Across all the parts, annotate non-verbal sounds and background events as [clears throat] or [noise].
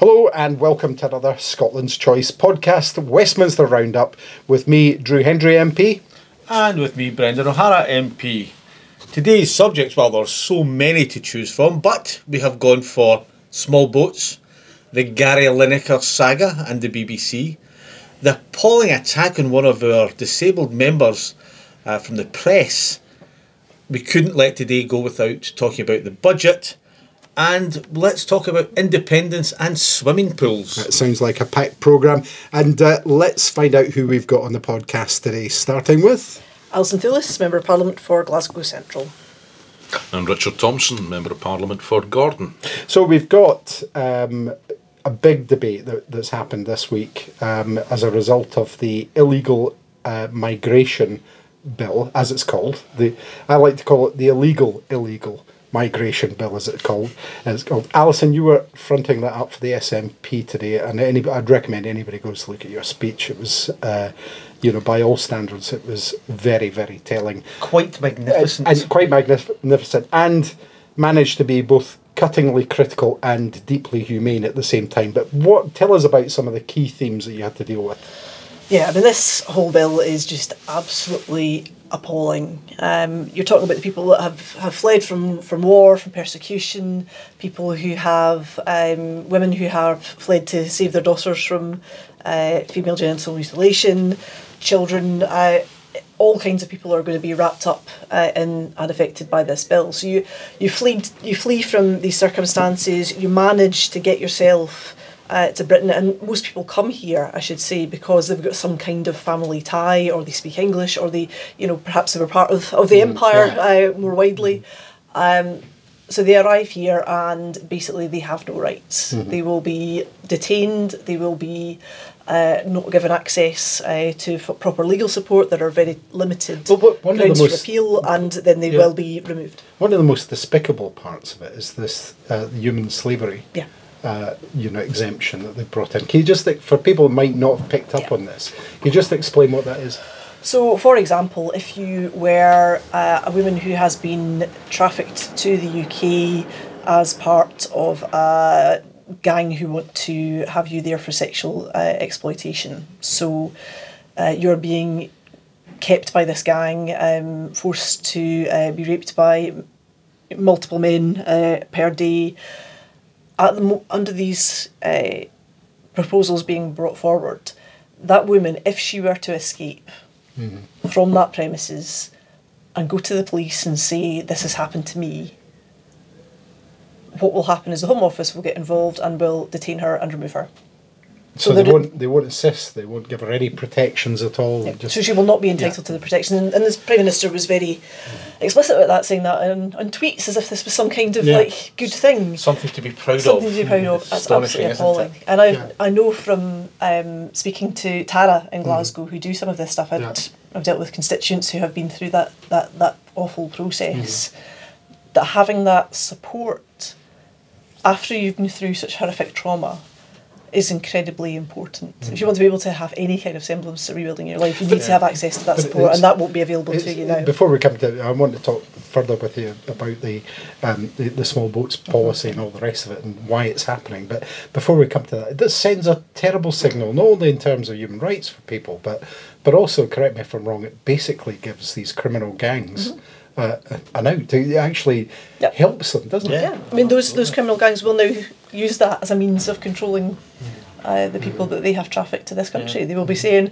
Hello and welcome to another Scotland's Choice podcast, Westminster Roundup, with me, Drew Hendry MP. And with me, Brendan O'Hara MP. Today's subjects, well, there's so many to choose from, but we have gone for small boats, the Gary Lineker saga and the BBC, the appalling attack on one of our disabled members uh, from the press. We couldn't let today go without talking about the budget. And let's talk about independence and swimming pools. That sounds like a packed programme. And uh, let's find out who we've got on the podcast today, starting with. Alison Thewliss, Member of Parliament for Glasgow Central. And Richard Thomson, Member of Parliament for Gordon. So we've got um, a big debate that, that's happened this week um, as a result of the illegal uh, migration bill, as it's called. The I like to call it the illegal illegal migration bill, as it's called. It's called. Alison, you were fronting that up for the SNP today, and any, I'd recommend anybody goes to look at your speech. It was, uh, you know, by all standards, it was very, very telling. Quite magnificent. And quite magnificent, and managed to be both cuttingly critical and deeply humane at the same time. But what tell us about some of the key themes that you had to deal with? Yeah, I mean, this whole bill is just absolutely appalling. Um, you're talking about the people that have, have fled from, from war, from persecution, people who have, um, women who have fled to save their daughters from uh, female genital mutilation, children. Uh, all kinds of people are going to be wrapped up uh, in and affected by this bill. So you you flee you flee from these circumstances. You manage to get yourself uh, to Britain, and most people come here, I should say, because they've got some kind of family tie, or they speak English, or they, you know, perhaps they were part of, of the mm, empire yeah. uh, more widely. Um, so they arrive here, and basically they have no rights. Mm-hmm. They will be detained. They will be uh, not given access uh, to f- proper legal support. There are very limited well, one grounds most, for appeal, and then they yeah, will be removed. One of the most despicable parts of it is this uh, human slavery. Yeah uh, you know exemption that they've brought in. Can you just for people who might not have picked up yeah. on this, can you just explain what that is? So, for example, if you were uh, a woman who has been trafficked to the UK as part of a gang who want to have you there for sexual uh, exploitation, so uh, you're being kept by this gang, um, forced to uh, be raped by multiple men uh, per day at the under these uh, proposals being brought forward, that woman, if she were to escape mm-hmm. from that premises and go to the police and say this has happened to me, what will happen is the Home Office will get involved and will detain her and remove her. So, so they won't they won't assist. They won't give her any protections at all. Yeah. so she will not be entitled yeah. to the protection. And, and the prime minister was very explicit about that, saying that on, on tweets as if this was some kind of yeah. like good thing, something to be proud something of. Something to be proud of. That's absolutely appalling. And I I know from um, speaking to Tara in mm. Glasgow, mm. who do some of this stuff. i I've dealt with constituents who have been through that that that awful process. Mm. That having that support after you've been through such horrific trauma is incredibly important. Mm. If you want to be able to have any kind of semblance of rebuilding your life, you need yeah. to have access to that but support, and that won't be available to you now. Before we come to, I want to talk further with you about the um, the, the, small boats policy mm-hmm. and all the rest of it and why it's happening. But before we come to that, this sends a terrible signal, not only in terms of human rights for people, but but also, correct me if I'm wrong, it basically gives these criminal gangs. Mm-hmm. Uh, an out. It actually yep. helps them, doesn't yeah. it? Yeah, I mean those those criminal gangs will now use that as a means of controlling uh, the people that they have trafficked to this country. Yeah. They will be saying,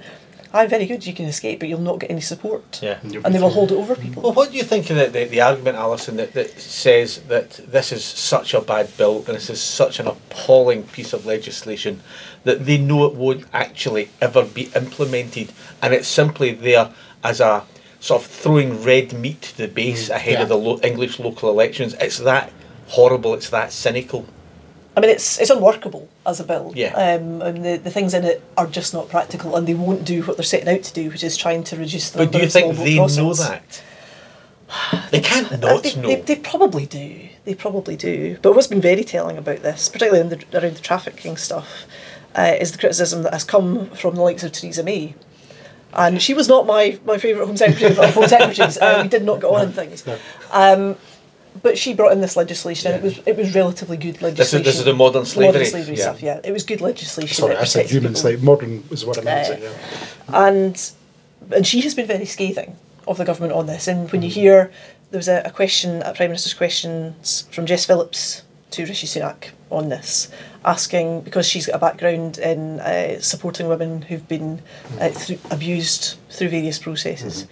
"I'm very good. You can escape, but you'll not get any support." Yeah, and they will hold it over people. Well, what do you think of the, the, the argument, Alison, that, that says that this is such a bad bill and this is such an appalling piece of legislation that they know it won't actually ever be implemented, and it's simply there as a sort of throwing red meat to the base ahead yeah. of the lo- English local elections. It's that horrible. It's that cynical. I mean, it's it's unworkable as a bill. Yeah. Um, and the, the things in it are just not practical, and they won't do what they're setting out to do, which is trying to reduce the. But do you think they know that? they can't [sighs] not they, know. They, they, probably do. They probably do. But what's been very telling about this, particularly the, around the trafficking stuff, uh, is the criticism that has come from the likes of Theresa May. And she was not my, my favourite Home Secretary of Home Secretaries. Uh, we did not get on in things. Um, but she brought in this legislation, and it was it was relatively good This is, legislation. this is the modern slavery. Modern slavery yeah. stuff, yeah. It was good legislation. Sorry, I said human people. slave. Modern is what I meant. Uh, yeah. and and she has been very scathing of the government on this. And Mm. when you hear there was a, a question at Prime Minister's questions from Jess Phillips to Rishi Sunak on this, asking because she's got a background in uh, supporting women who've been uh, through, abused through various processes,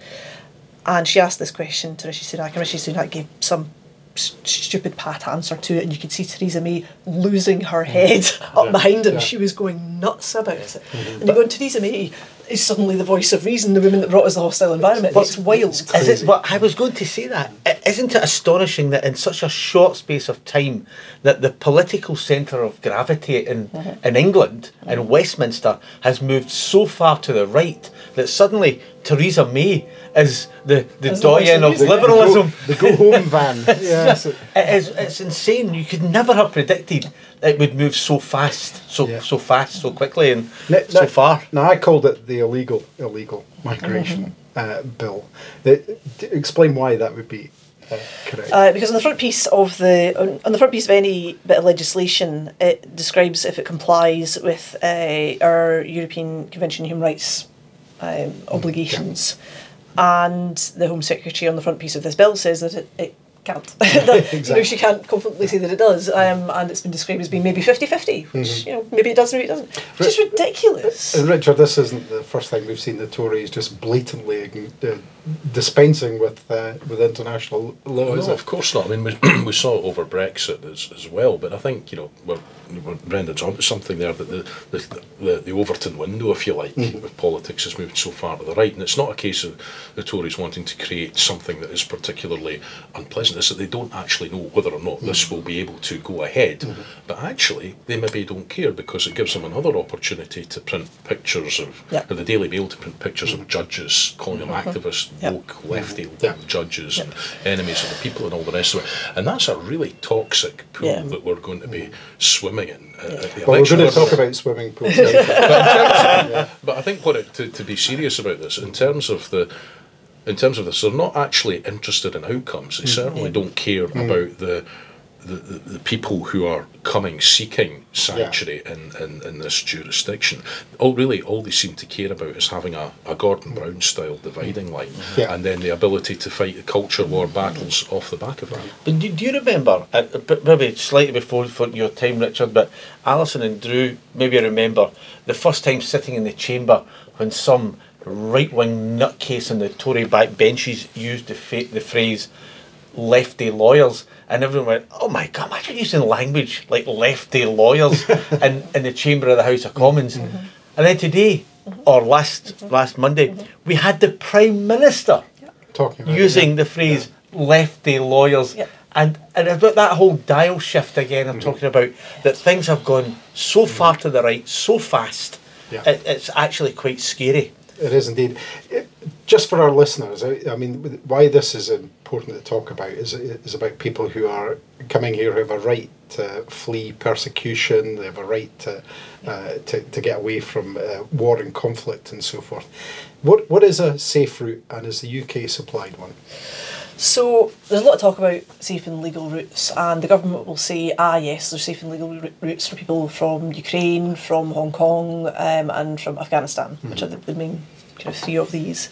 and she asked this question to Rishi Sunak, and Rishi Sunak gave some stupid pat answer to it, and you could see Theresa May losing her head [laughs] up behind him. Yeah. She was going nuts about it. And you go, Theresa May is suddenly the voice of reason, the woman that brought us the hostile environment. It's, wild. it's Is Crazy. it? Well, I was going to say that. I- Isn't it astonishing that in such a short space of time, that the political centre of gravity in Mm-hmm. in England in Westminster has moved so far to the right that suddenly Theresa May is the the Is doyen of of reason. liberalism. The go home van. [laughs] yes. It is, it's insane. You could never have predicted it would move so fast, so Yeah. so fast, so quickly, and No, so no, far. No, I called it the illegal illegal migration uh, bill. Explain why that would be uh, correct. Uh, because on the front piece of the on, on the front piece of any bit of legislation, it describes if it complies with uh, our European Convention on Human Rights um, obligations, and the Home Secretary on the front piece of this bill says that it, it [laughs] [laughs] can't. that, You know, she can't confidently say that it does, um, and it's been described as being maybe 50-50, which you know maybe it does, maybe it doesn't, which is ridiculous. and Richard, this isn't the first time we've seen the Tories just blatantly uh, dispensing with uh, with international law. is No, it? of course not. I mean, we, [clears throat] we saw it over Brexit as, as well, but I think, you know, we're, we're Brendan's onto something there that the, the, the, the Overton window, if you like, hmm. with politics has moved so far to the right. And it's not a case of the Tories wanting to create something that is particularly unpleasant, it's that they don't actually know whether or not this hmm. will be able to go ahead. Hmm. But actually, they maybe don't care because it gives them another opportunity to print pictures of, or the Daily Mail to print pictures of judges, calling them uh-huh. activists, Yeah. woke, lefty Yeah. judges and enemies of the people and all the rest of it. And that's a really toxic pool Yeah. that we're going to be swimming in uh, at Well, we're going to talk about swimming pools [laughs] later. But I think what it, to, to be serious about this, in terms of the in terms of this, they're not actually interested in outcomes. They certainly don't care about the the, the, the people who are coming seeking sanctuary in, in, in this jurisdiction. All really all they seem to care about is having a, a Gordon Brown style dividing line Yeah. and then the ability to fight the culture war battles off the back of that. But do, do you remember, uh, maybe slightly before for your time, Richard, but Alison and Drew maybe I remember the first time sitting in the chamber when some right wing nutcase on the Tory backbenches used the, fa- the phrase lefty lawyers. And everyone went, oh my God, imagine using language like lefty lawyers [laughs] in, in the chamber of the House of Commons. Mm-hmm. And then today, mm-hmm. or last mm-hmm. last Monday, we had the Prime Minister Talking about using yeah. the phrase lefty lawyers. Yep. And, and about that whole dial shift again, I'm talking about that things have gone so far to the right, so fast, Yeah. it, it's actually quite scary. It is indeed. It- just for our listeners, I, I mean, why this is important to talk about is is about people who are coming here who have a right to flee persecution. They have a right to uh, to, to get away from uh, war and conflict and so forth. What what is a safe route, and is the UK supplied one? So there's a lot of talk about safe and legal routes, and the government will say, ah, yes, there's safe and legal routes for people from Ukraine, from Hong Kong, um, and from Afghanistan, which are the, the main kind of three of these.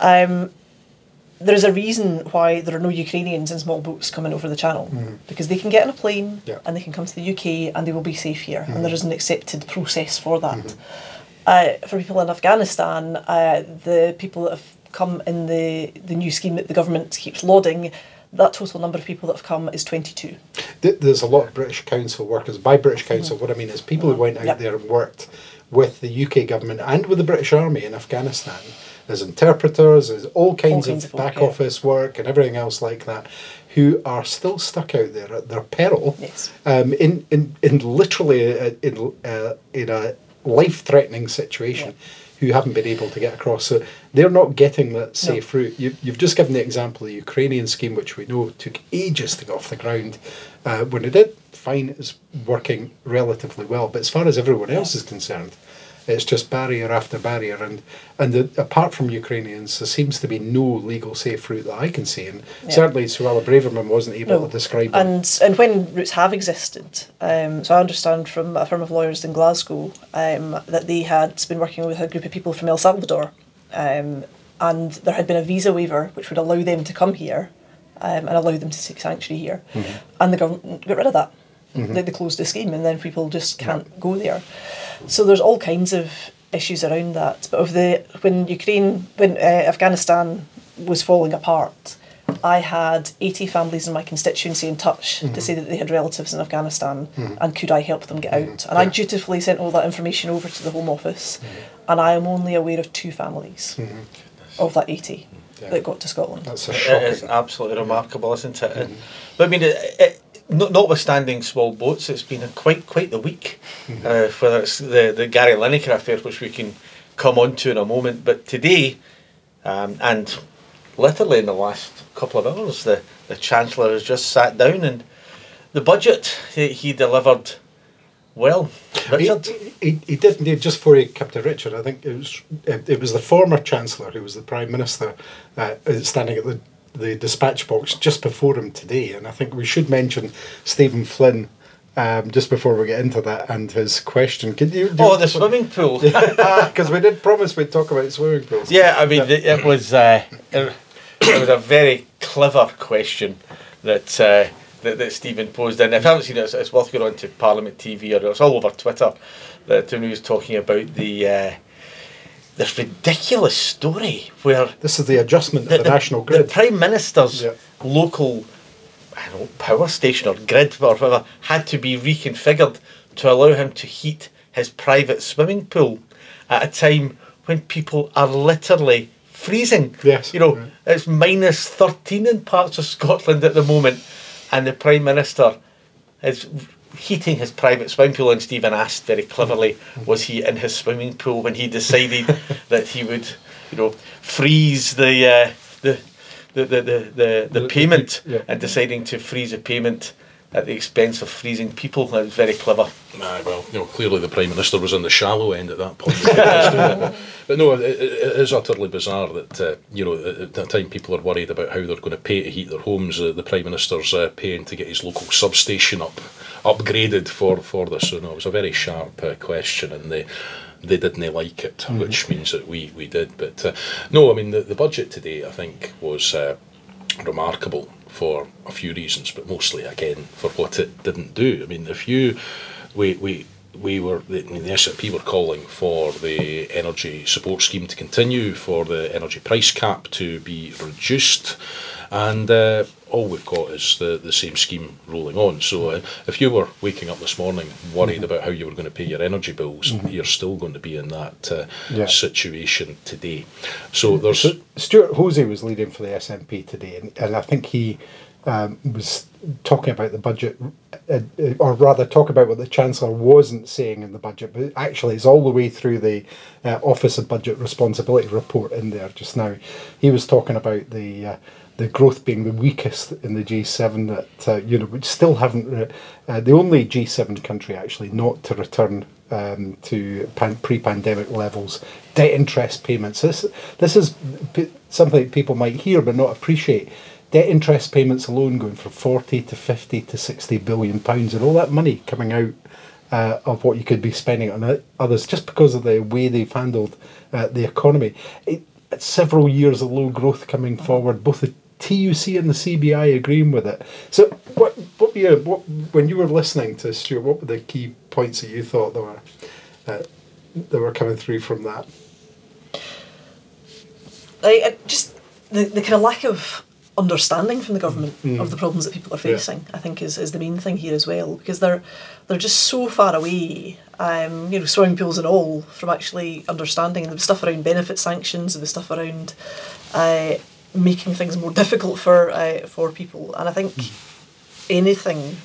Um, there is a reason why there are no Ukrainians in small boats coming over the channel mm. because they can get on a plane Yeah. and they can come to the UK and they will be safe here, and there mm-hmm. is an accepted process for that. Mm-hmm. Uh, for people in Afghanistan, uh, the people that have come in the, the new scheme that the government keeps lauding, that total number of people that have come is 22. There's a lot of British Council workers. By British mm-hmm. Council, what I mean is people who went out Yep. there and worked with the UK government and with the British Army in Afghanistan as interpreters, as all kinds, kinds of, of back yeah. office work and everything else like that, who are still stuck out there at their peril, Yes. um, in, in in literally a, in uh, in a life threatening situation. Who haven't been able to get across, so they're not getting that safe route. You, you've just given the example of the Ukrainian scheme, which we know took ages to get off the ground. Uh, when it did, fine, it's working relatively well. But as far as everyone else is concerned, It's just barrier after barrier, and and the, apart from Ukrainians, there seems to be no legal safe route that I can see, and Yeah. certainly Suella Braverman wasn't able No. to describe it. And and when routes have existed, um, so I understand from a firm of lawyers in Glasgow um, that they had been working with a group of people from El Salvador, um, and there had been a visa waiver which would allow them to come here um, and allow them to seek sanctuary here, and the government got rid of that. They, they closed the scheme, and then people just can't go there. So there's all kinds of issues around that. But of the when Ukraine, when uh, Afghanistan was falling apart, I had 80 families in my constituency in touch to mm-hmm. say that they had relatives in Afghanistan mm-hmm. and could I help them get mm-hmm. out. And I dutifully sent all that information over to the Home Office, and I am only aware of two families of that 80 Yeah. that got to Scotland. That's a It is absolutely remarkable, isn't it? And- But I mean, it, it, not, notwithstanding small boats, it's been a quite quite the week. Uh, whether it's the the Gary Lineker affair, which we can come on to in a moment, but today, um, and literally in the last couple of hours, the the Chancellor has just sat down and the budget he, he delivered. Well, Richard. He, he, he did indeed. Just before he kept to Richard, I think it was it, it was the former chancellor who was the prime minister uh, standing at the the dispatch box just before him today, and I think we should mention Stephen Flynn. Um, just before we get into that and his question, could you? Oh, the swimming pool. [laughs] because we did promise we'd talk about swimming pools. Yeah, I mean, it, it was uh, it, it was a very clever question that uh, that, that Stephen posed. And if you haven't seen it, it's, it's worth going on to Parliament TV or it's all over Twitter. That when he was talking about the uh, this ridiculous story where This is the adjustment of the, national grid. the. Prime Minister's Yeah. local I don't know, power station or grid or whatever had to be reconfigured to allow him to heat his private swimming pool at a time when people are literally freezing. Yes, You know, right. it's minus 13 in parts of Scotland at the moment, and the Prime Minister is heating his private swimming pool. And Stephen asked very cleverly, was he in his swimming pool when he decided [laughs] that he would, you know, freeze the uh, the, the, the, the, the, The- payment yeah. and deciding to freeze a payment at the expense of freezing people? That was very clever. Aye, well, you know, clearly the Prime Minister was on the shallow end at that point. [laughs] but no, it, it is utterly bizarre that, uh, you know, at at that time people are worried about how they're going to pay to heat their homes. Uh, the Prime Minister's uh, paying to get his local substation up upgraded for, for this. So, no, it was a very sharp uh, question and they they didn't like it, which means that we, we did. But uh, no, I mean, the, the budget today, I think, was uh, remarkable for a few reasons, but mostly again for what it didn't do. I mean, if you we we we were the, the SNP were calling for the energy support scheme to continue, for the energy price cap to be reduced, and uh, all we've got is the, the same scheme rolling on. So uh, if you were waking up this morning worried about how you were going to pay your energy bills, you're still going to be in that uh, Yeah. situation today. So there's So Stewart Hosie was leading for the SNP today, and, and I think he um, was talking about the budget, uh, uh, or rather, talk about what the Chancellor wasn't saying in the budget, but actually, it's all the way through the uh, Office of Budget Responsibility report in there just now. He was talking about the. Uh, the growth being the weakest in the G7 that uh, you know we still haven't uh, the only G7 country actually not to return um, to pan- pre-pandemic levels debt interest payments this this is p- something that people might hear but not appreciate debt interest payments alone going from 40 to 50 to 60 billion pounds and all that money coming out uh, of what you could be spending on others just because of the way they've handled uh, the economy. It, several years of low growth coming forward, both the TUC and the CBI agreeing with it. So, what what were you, what when you were listening to Stuart? What were the key points that you thought that were uh, that were coming through from that? like just the, the kind of lack of understanding from the government of the problems that people are Yeah. facing, I think, is, is the main thing here as well because they're they're just so far away. Um, you know, swimming pools and all from actually understanding the stuff around benefit sanctions and the stuff around uh, making things more difficult for uh, for people. And I think anything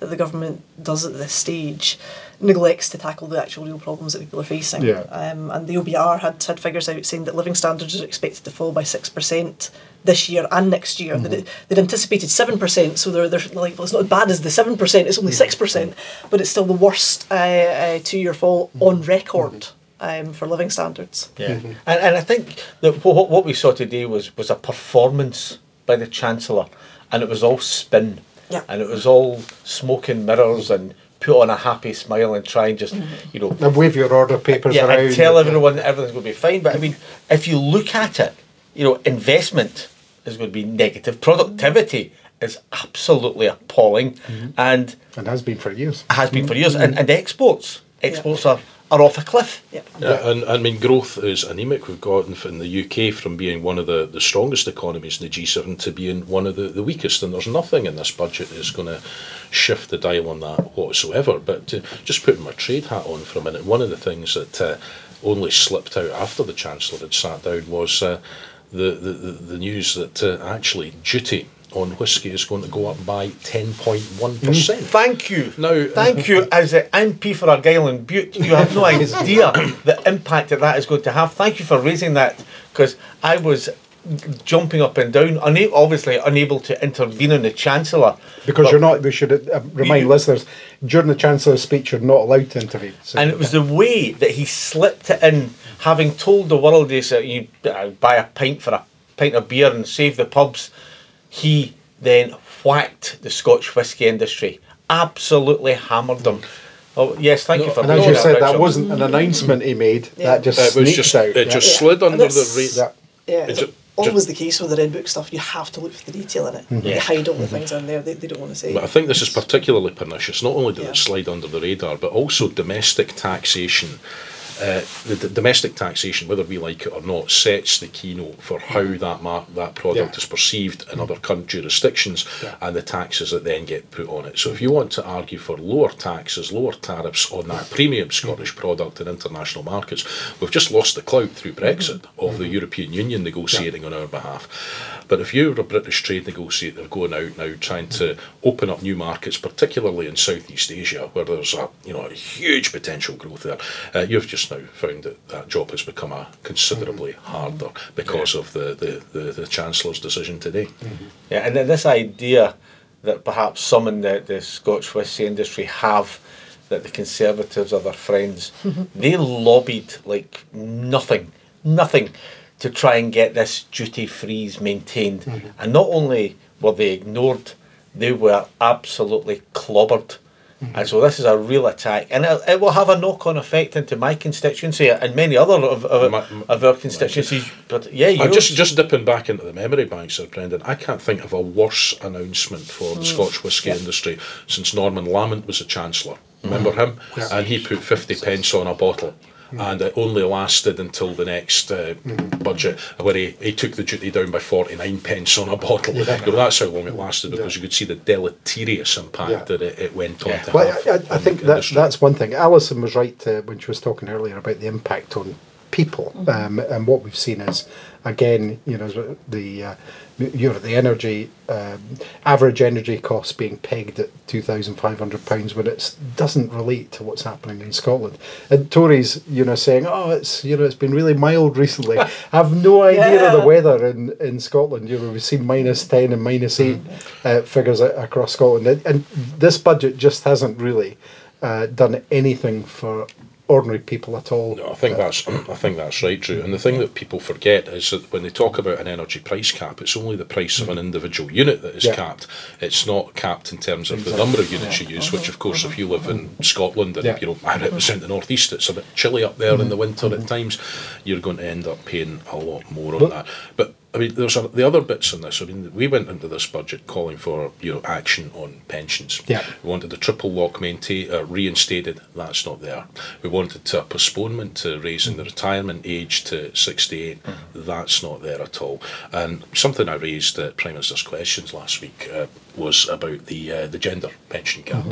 that the government does at this stage neglects to tackle the actual real problems that people are facing. Yeah. Um, and the OBR had, had figures out saying that living standards are expected to fall by 6% this year and next year. They'd, they'd anticipated 7%, so they're, they're like, well, it's not as bad as the 7%, it's only 6%, but it's still the worst uh, uh, two year fall on record um, for living standards. Yeah, mm-hmm. and, and I think that what, what we saw today was was a performance by the chancellor, and it was all spin, Yeah. and it was all smoke and mirrors and put on a happy smile and try and just mm-hmm. you know And wave your order papers yeah, around. and tell everyone that everything's going to be fine. But I mean, if you look at it, you know, investment is going to be negative. Productivity is absolutely appalling, mm-hmm. and And has been for years. has been for years. And, and exports, exports are, are off a cliff. Yep. Yeah, and I mean, growth is anemic. We've gotten in the UK from being one of the, the strongest economies in the G7 to being one of the, the weakest, and there's nothing in this budget that is going to shift the dial on that whatsoever. But to just putting my trade hat on for a minute, one of the things that uh, only slipped out after the Chancellor had sat down was uh, the, the, the, the news that uh, actually duty on whisky is going to go up by 10.1%. Thank you. Now- thank you. As the MP for Argyll and Bute, you have no idea [coughs] the impact that that is going to have. Thank you for raising that because I was jumping up and down, una- obviously unable to intervene on the Chancellor. Because you're not, we should uh, remind You- listeners, during the Chancellor's speech, you're not allowed to intervene. So And it was the way that he slipped it in, having told the world this that you uh, buy a pint for a pint of beer and save the pubs. He then whacked the Scotch whisky industry, absolutely hammered them. Oh yes, thank you for and as you said, that Richard. wasn't an announcement he made. Yeah. That just It was just out. it yeah. just Yeah. slid And under the radar. Yeah. Yeah, It's it's always the case with the Red Book stuff. You have to look for the detail in it. Mm-hmm. You Yeah. hide all the things in there they, they don't want to say. But I think this is particularly pernicious. Not only did Yeah. it slide under the radar, but also domestic taxation. Uh, the, the domestic taxation, whether we like it or not, sets the keynote for how that mar- that product Yeah. is perceived in other country jurisdictions Yeah. and the taxes that then get put on it. So if you want to argue for lower taxes, lower tariffs on that premium Scottish product in international markets, we've just lost the clout through Brexit of the European Union negotiating on our behalf. But if you're a British trade negotiator going out now trying to open up new markets, particularly in Southeast Asia, where there's a you know a huge potential growth there, uh, you've just now found that that job has become a considerably mm-hmm. harder because of the, the, the, the Chancellor's decision today. Mm-hmm. Yeah, and then this idea that perhaps some in the, the Scotch whisky industry have that the Conservatives are their friends, mm-hmm. they lobbied like nothing, nothing to try and get this duty freeze maintained. And not only were they ignored, they were absolutely clobbered. Mm-hmm. And so this is a real attack, and it, it will have a knock-on effect into my constituency and many other of, of, My- of our constituencies. But yeah, I'm just just dipping back into the memory bank, Sir Brendan. I can't think of a worse announcement for the mm. Scotch whisky industry since Norman Lamont was the Chancellor. Mm-hmm. Remember him? Yeah. And he put 50 pence on a bottle. And it only lasted until the next uh, budget, where he, he took the duty down by 49 pence on a [laughs] bottle. You know, that's how long it lasted, because you could see the deleterious impact Yeah. that it, it went on Yeah. to Well, have. I, I, I think that, that's one thing. Alison was right uh, when she was talking earlier about the impact on people, um, and what we've seen is, again, you know, the uh, you know the energy um, average energy costs being pegged at two thousand five hundred pounds when it doesn't relate to what's happening in Scotland. And Tories, you know, saying, "Oh, it's you know, it's been really mild recently." I [laughs] have no idea of the weather in, in Scotland. You know, we've seen minus ten and minus eight uh, figures a- across Scotland, and, and this budget just hasn't really uh, done anything for ordinary people at all. No, I think uh, that's [clears throat] I think that's right, Drew. And the thing that people forget is that when they talk about an energy price cap, it's only the price of an individual unit that is Yeah. capped. It's not capped in terms of the number of units you use. Which, of course, if you live in Scotland and Yeah. you know I [laughs] represent the northeast, it's a bit chilly up there in the mm-hmm. winter at mm-hmm. times. You're going to end up paying a lot more on But- that. But I mean, there's a, the other bits in this. I mean, we went into this budget calling for you know action on pensions. Yeah. We wanted the triple lock maintain, uh, reinstated. That's not there. We wanted a postponement to raising the retirement age to 68. That's not there at all. And something I raised at Prime Minister's questions last week uh, was about the uh, the gender pension gap.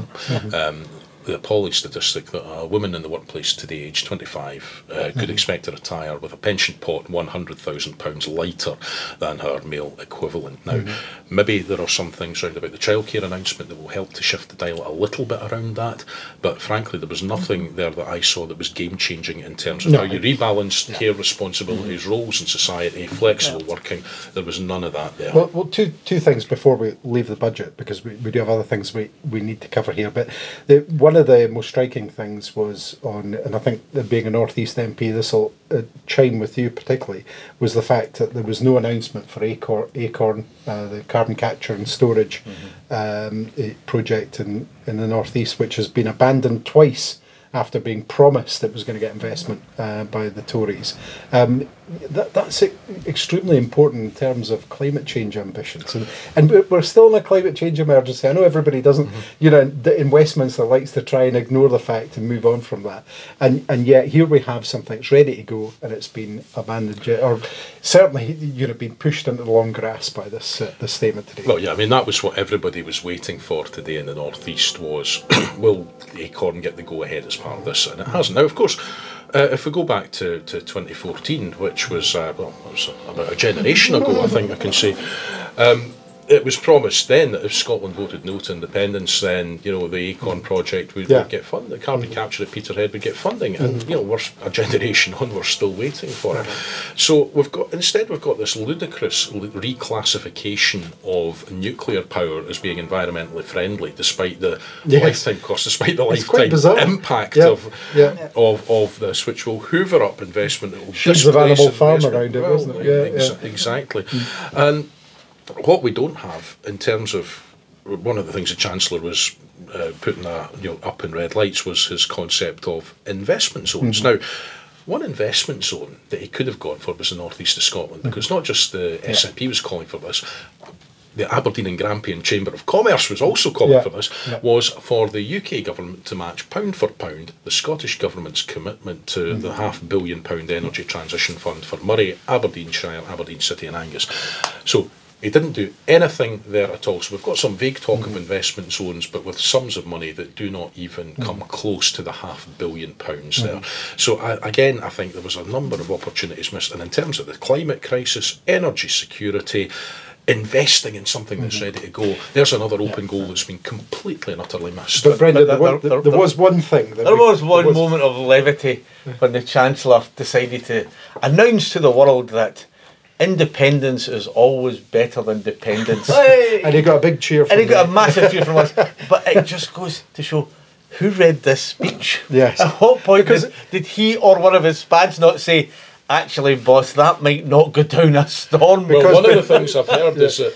Um, the appalling statistic that a woman in the workplace today, age 25, uh, could mm-hmm. expect to retire with a pension pot £100,000 lighter than her male equivalent. Now, mm-hmm. maybe there are some things around about the childcare announcement that will help to shift the dial a little bit around that, but frankly, there was mm-hmm. nothing there that I saw that was game changing in terms of No. how you rebalanced care responsibilities, roles in society, flexible working. There was none of that there. Well, well, two two things before we leave the budget because we, we do have other things we, we need to cover here. But the one one of the most striking things was on, and I think being a Northeast MP, this will uh, chime with you particularly, was the fact that there was no announcement for Acorn, Acorn uh, the carbon capture and storage um, eh, project in, in the Northeast, which has been abandoned twice after being promised it was going to get investment uh, by the Tories. Um, that, that's extremely important in terms of climate change ambitions. And, and we're- still in a climate change emergency. I know everybody doesn't, you know, in- in Westminster likes to try and ignore the fact and move on from that. And, and yet here we have something that's ready to go and it's been abandoned, or certainly, you know, been pushed into the long grass by this, uh, this statement today. Well, yeah, I mean that was what everybody was waiting for today in the northeast was [clears throat] will Acorn get the go ahead as part of this, and it hasn't. Now, of course, uh, if we go back to, to 2014, which was uh, well, was about a generation ago, I think I can say. Um, it was promised then that if Scotland voted no to independence, then you know the Acorn project would, Yeah. would get funded. The carbon capture at Peterhead would get funding, and mm-hmm. you know we're a generation [laughs] on, we're still waiting for it. So we've got instead we've got this ludicrous reclassification of nuclear power as being environmentally friendly, despite the Yes. lifetime cost, despite the It's lifetime impact Yeah, of yeah. of of this, which will hoover up investment. It will Sheds of animal farm around it, Well, wasn't it? Yeah, ex-. Exactly. Mm. And what we don't have in terms of one of the things the chancellor was uh, putting a, you know up in red lights was his concept of investment zones. Mm-hmm. Now. One investment zone that he could have gone for was the northeast of Scotland, because not just the SNP was calling for this, the Aberdeen and Grampian Chamber of Commerce was also calling Yeah. for this, Yeah. was for the UK government to match pound for pound the Scottish government's commitment to Mm-hmm. the half billion pound energy transition fund for Moray, Aberdeenshire, Aberdeen City and Angus. So he didn't do anything there at all. So we've got some vague talk Mm-hmm. of investment zones, but with sums of money that do not even Mm-hmm. come close to the half billion pounds there. So I, again, I think there was a number of opportunities missed. And in terms of the climate crisis, energy security, investing in something that's Mm-hmm. ready to go, there's another open goal that's been completely and utterly missed. But Brendan, there, there- was, there- there, there- was one thing. That There we- was one was- moment of levity when the Chancellor decided to announce to the world that independence is always better than dependence. And he got a big cheer from and he got a massive cheer from us. [laughs] But it just goes to show who read this speech. Yes. At what point Because- did, did he or one of his spads not say, actually, boss, that might not go down a storm? Because- Well, one of the things I've heard is that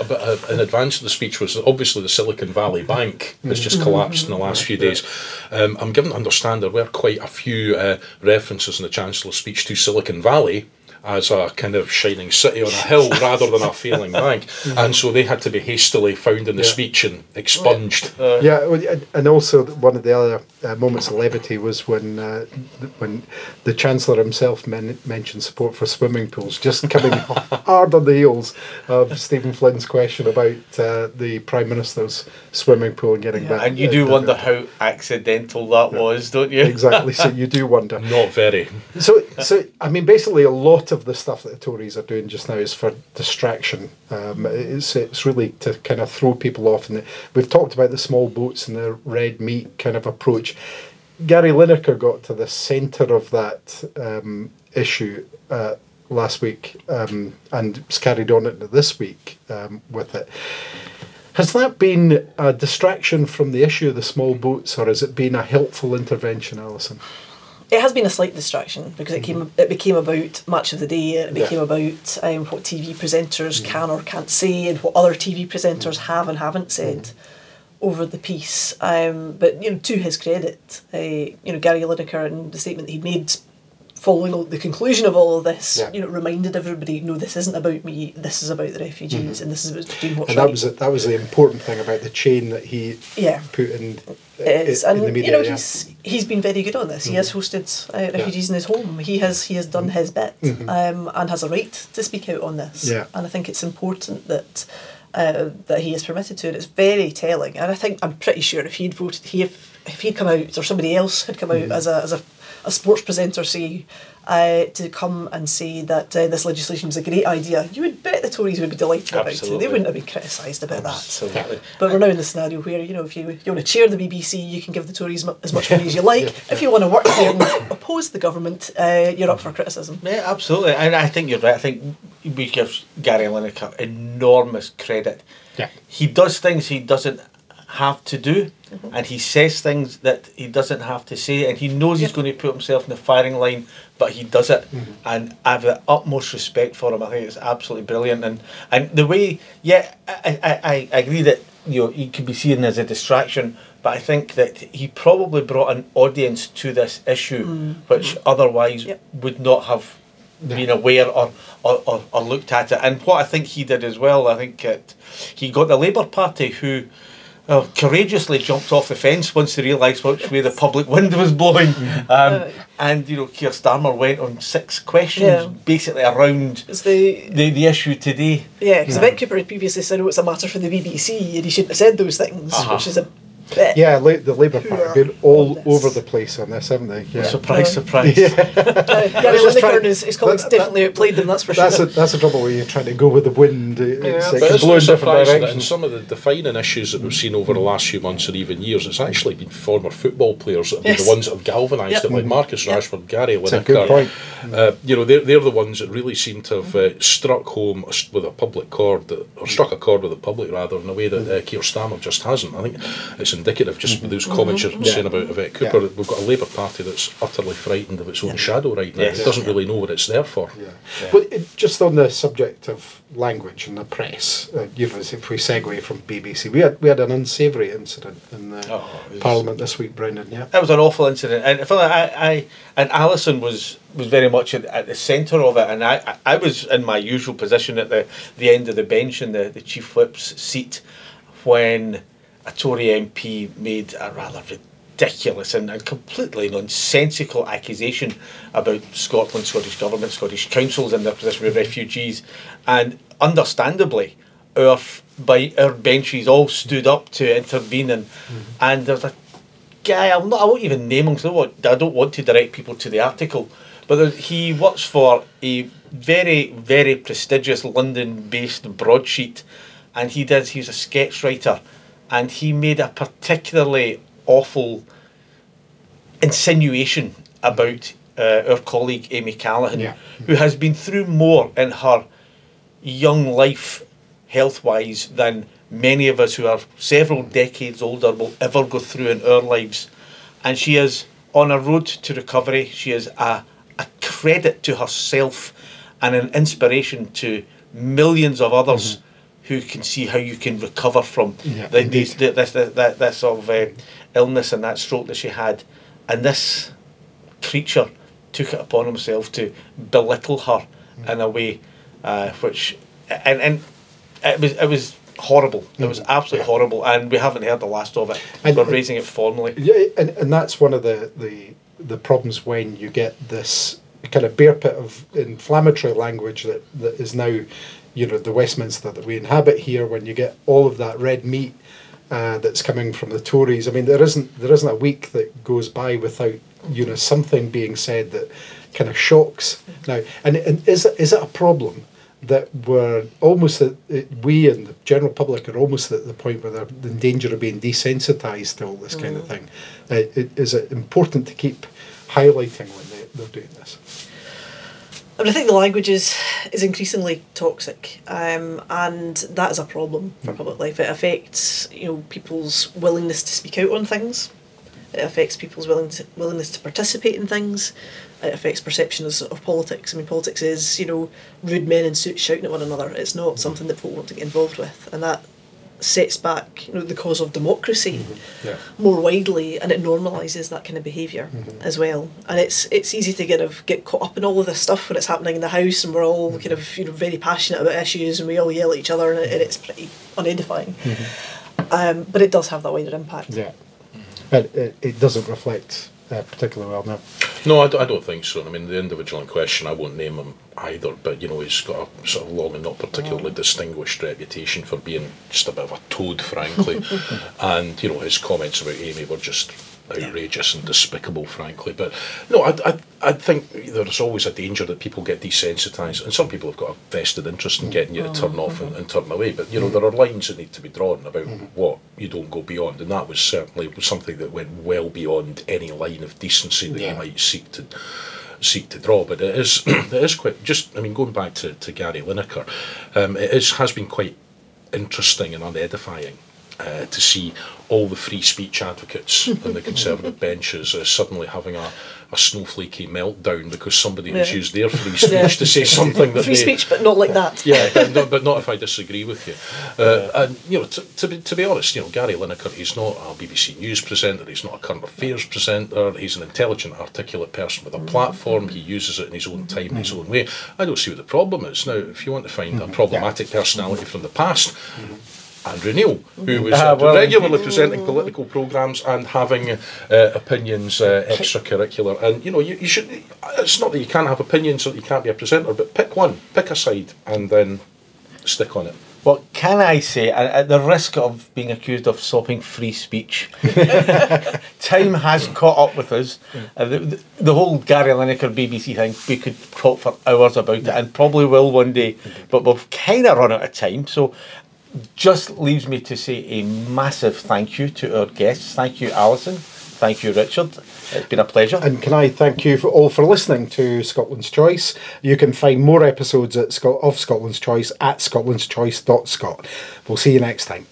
a bit uh, in advance of the speech was that obviously the Silicon Valley Bank has just collapsed in the last few days. Um, I'm given to understand there were quite a few uh, references in the Chancellor's speech to Silicon Valley as a kind of shining city on a hill [laughs] rather than a failing bank, and so they had to be hastily found in the Yeah. speech and expunged. Yeah, and- and also one of the other uh, moments of levity was when uh, when the chancellor himself men- mentioned support for swimming pools, just coming [laughs] hard on the heels of Stephen Flynn's question about uh, the prime minister's swimming pool and getting that. and you uh, do done. wonder how accidental that was, don't you? exactly. So you do wonder. [laughs] Not very. So, so I mean, basically, a lot of the stuff that the Tories are doing just now is for distraction. Um, it's it's really to kind of throw people off. And we've talked about the small boats and the red meat kind of approach. Gary Lineker got to the centre of that um, issue uh, last week um, and carried on into this week um, with it. Has that been a distraction from the issue of the small boats, or has it been a helpful intervention, Alison? It has been a slight distraction because it came it became about match of the day. It Yeah. became about um, what TV presenters can or can't say and what other TV presenters have and haven't said over the piece. Um, but you know, to his credit, uh, you know Gary Lineker and the statement that he made following all- the conclusion of all of this, Yeah. you know, reminded everybody, no, this isn't about me. This is about the refugees, and this is about doing what's And right. that was it. That was the important thing about the chain that he Yeah. put in, It is, in and the media. you know yeah. Mm-hmm. he's he's been very good on this. He has hosted uh, refugees in his home. He has he has done his bit, um, and has a right to speak out on this. Mm-hmm. Yeah. and I think it's important that. Uh, that he is permitted to, and it's very telling. And I think I'm pretty sure if he'd voted, he if, if he'd come out or somebody else had come out Mm-hmm. as a as a, a sports presenter, say, uh, to come and say that uh, this legislation was a great idea, you would bet the Tories would be delighted about it. They wouldn't have been criticised about Absolutely. that. But we're now in the scenario where you know if you you want to chair the BBC, you can give the Tories mu- as much money as you [laughs] like. If you want to work there and oppose the government, uh, you're up for criticism. Yeah, absolutely. And I think you're right. I think we give Gary Lineker enormous credit. Yeah. He does things he doesn't have to do, mm-hmm. and he says things that he doesn't have to say, and he knows he's going to put himself in the firing line, but he does it, mm-hmm. and I have the utmost respect for him. I think it's absolutely brilliant, and and the way, yeah, I I, I I agree that you know he could be seen as a distraction. But I think that he probably brought an audience to this issue, mm-hmm. which otherwise Yep. would not have been aware or, or, or, or looked at it. And what I think he did as well, I think it, he got the Labour Party who uh, courageously jumped off the fence once they realised which way the public [laughs] wind was blowing. Um, and, you know, Keir Starmer went on six questions Yeah. basically around It's the the, the issue today. yeah, because Yvette Cooper had previously said, "Oh, it's a matter for the BBC," and he shouldn't have said those things, Uh-huh. which is a bit. Yeah, La- the Labour Party have been all on over the place on this, haven't they? Yeah. Surprise, Uh, surprise. Uh, [laughs] Gary just Lineker trying- and his, his colleagues that- that- definitely outplayed them. That's for That's sure. a, that's the trouble where you're trying to go with the wind. It, it's, Yeah. it But can isn't blow it in different surprising that directions. some of the defining issues that we've seen over the last few months or even years, it's actually been former football players that have been Yes. the ones that have galvanised Yep. it, like Marcus Yep. Rashford, Gary Lineker. It's a Lineker. good point. Uh, you know, they're, they're the ones that really seem to have uh, struck home with a public chord, that, or struck a chord with the public rather, in a way that uh, Keir Starmer just hasn't. I think it's indicative just with those comments you're mm-hmm. saying about Yvette Cooper. Yeah. We've got a Labour Party that's utterly frightened of its own shadow right now. Yes. It doesn't really know what it's there for. Yeah. But it, just on the subject of language and the press, uh, you know, if we segue from BBC, we had we had an unsavoury incident in the Oh, Parliament this week, Brendan. Yeah. It was an awful incident, and I I, I and Alison was was very much at, at the centre of it, and I, I I was in my usual position at the, the end of the bench in the, the chief whip's seat when a Tory MP made a rather ridiculous and, and completely nonsensical accusation about Scotland, Scottish Government, Scottish councils and their position with refugees, and understandably, our by our benches all stood up to intervene, and mm-hmm. and there's a guy. I'm not. I won't even name him because I don't want. I don't want to direct people to the article. But he works for a very, very prestigious London-based broadsheet, and he does. He's a sketch writer, and he made a particularly awful insinuation about uh, our colleague Amy Callaghan, Yeah. who has been through more in her young life, health wise, than many of us who are several decades older will ever go through in our lives. And she is on a road to recovery. She is a, a credit to herself and an inspiration to millions of others who can see how you can recover from. Yeah, the, these, the, this, this, this, this sort of uh, illness and that stroke that she had. And this creature took it upon himself to belittle her in a way uh, which and and it was it was horrible. It was absolutely horrible. And we haven't heard the last of it. And- we're raising it formally. Yeah, and, and that's one of the, the the problems when you get this kind of bear pit of inflammatory language that, that is now, you know, the Westminster that we inhabit here. When you get all of that red meat uh, that's coming from the Tories, I mean, there isn't there isn't a week that goes by without you know something being said that kind of shocks. Now, and, and is it, is it a problem? That we're almost at, we and the general public are almost at the point where they're in danger of being desensitized to all this kind of thing. Uh, it, is it important to keep highlighting when they, they're doing this? I mean, I think the language is, is increasingly toxic, um, and that is a problem for public life. It affects you know people's willingness to speak out on things. It affects people's willing to, willingness to participate in things. It affects perceptions of politics. I mean, politics is you know rude men in suits shouting at one another. It's not something that people want to get involved with, and that sets back you know the cause of democracy mm-hmm. Yeah. more widely and it normalizes that kind of behavior mm-hmm. as well. And it's it's easy to kind of get caught up in all of this stuff when it's happening in the house and we're all mm-hmm. kind of you know very passionate about issues and we all yell at each other and, it, and it's pretty unedifying. Um, but it does have that wider impact. Yeah. And it, it doesn't reflect uh, particularly well now. No, I, d- I don't think so. I mean, the individual in question, I won't name him either, but you know, he's got a sort of long and not particularly distinguished reputation for being just a bit of a toad, frankly. [laughs] and you know, his comments about Amy were just outrageous and despicable, frankly. But no, I, I, I think there's always a danger that people get desensitised, and some people have got a vested interest in getting you to turn mm-hmm. off and, mm-hmm. and turn away. But you know, there are lines that need to be drawn about mm-hmm. what you don't go beyond, and that was certainly something that went well beyond any line of decency that Yeah. you might seek to seek to draw. But it is [clears throat] it is quite just. I mean, going back to, to Gary Lineker, um, it is has been quite interesting and unedifying. Uh, to see all the free speech advocates [laughs] on the Conservative benches uh, suddenly having a, a snowflakey meltdown because somebody has used their free speech Yeah. to say something that Free they, speech, but not like that. yeah, but, no, but not if I disagree with you. Uh, and you know, to, to be to be honest, you know, Gary Lineker, he's not a BBC News presenter. He's not a current affairs presenter. He's an intelligent, articulate person with a platform. He uses it in his own time, in his own way. I don't see what the problem is. Now, if you want to find a problematic personality from the past. Andrew Neil, who was Ah, uh, well, regularly presenting political programmes and having uh, opinions uh, extracurricular. And you know, you, you should. It's not that you can't have opinions, so that you can't be a presenter, but pick one, pick a side, and then stick on it. What can I say, at the risk of being accused of stopping free speech, [laughs] [laughs] time has caught up with us. Uh, the, the, the whole Gary Lineker BBC thing, we could talk for hours about it and probably will one day, but we've kind of run out of time. So just leaves me to say a massive thank you to our guests. Thank you, Alison. Thank you, Richard. It's been a pleasure. And can I thank you for all for listening to Scotland's Choice? You can find more episodes at Scot- of Scotland's Choice at scotlandschoice.scot. We'll see you next time.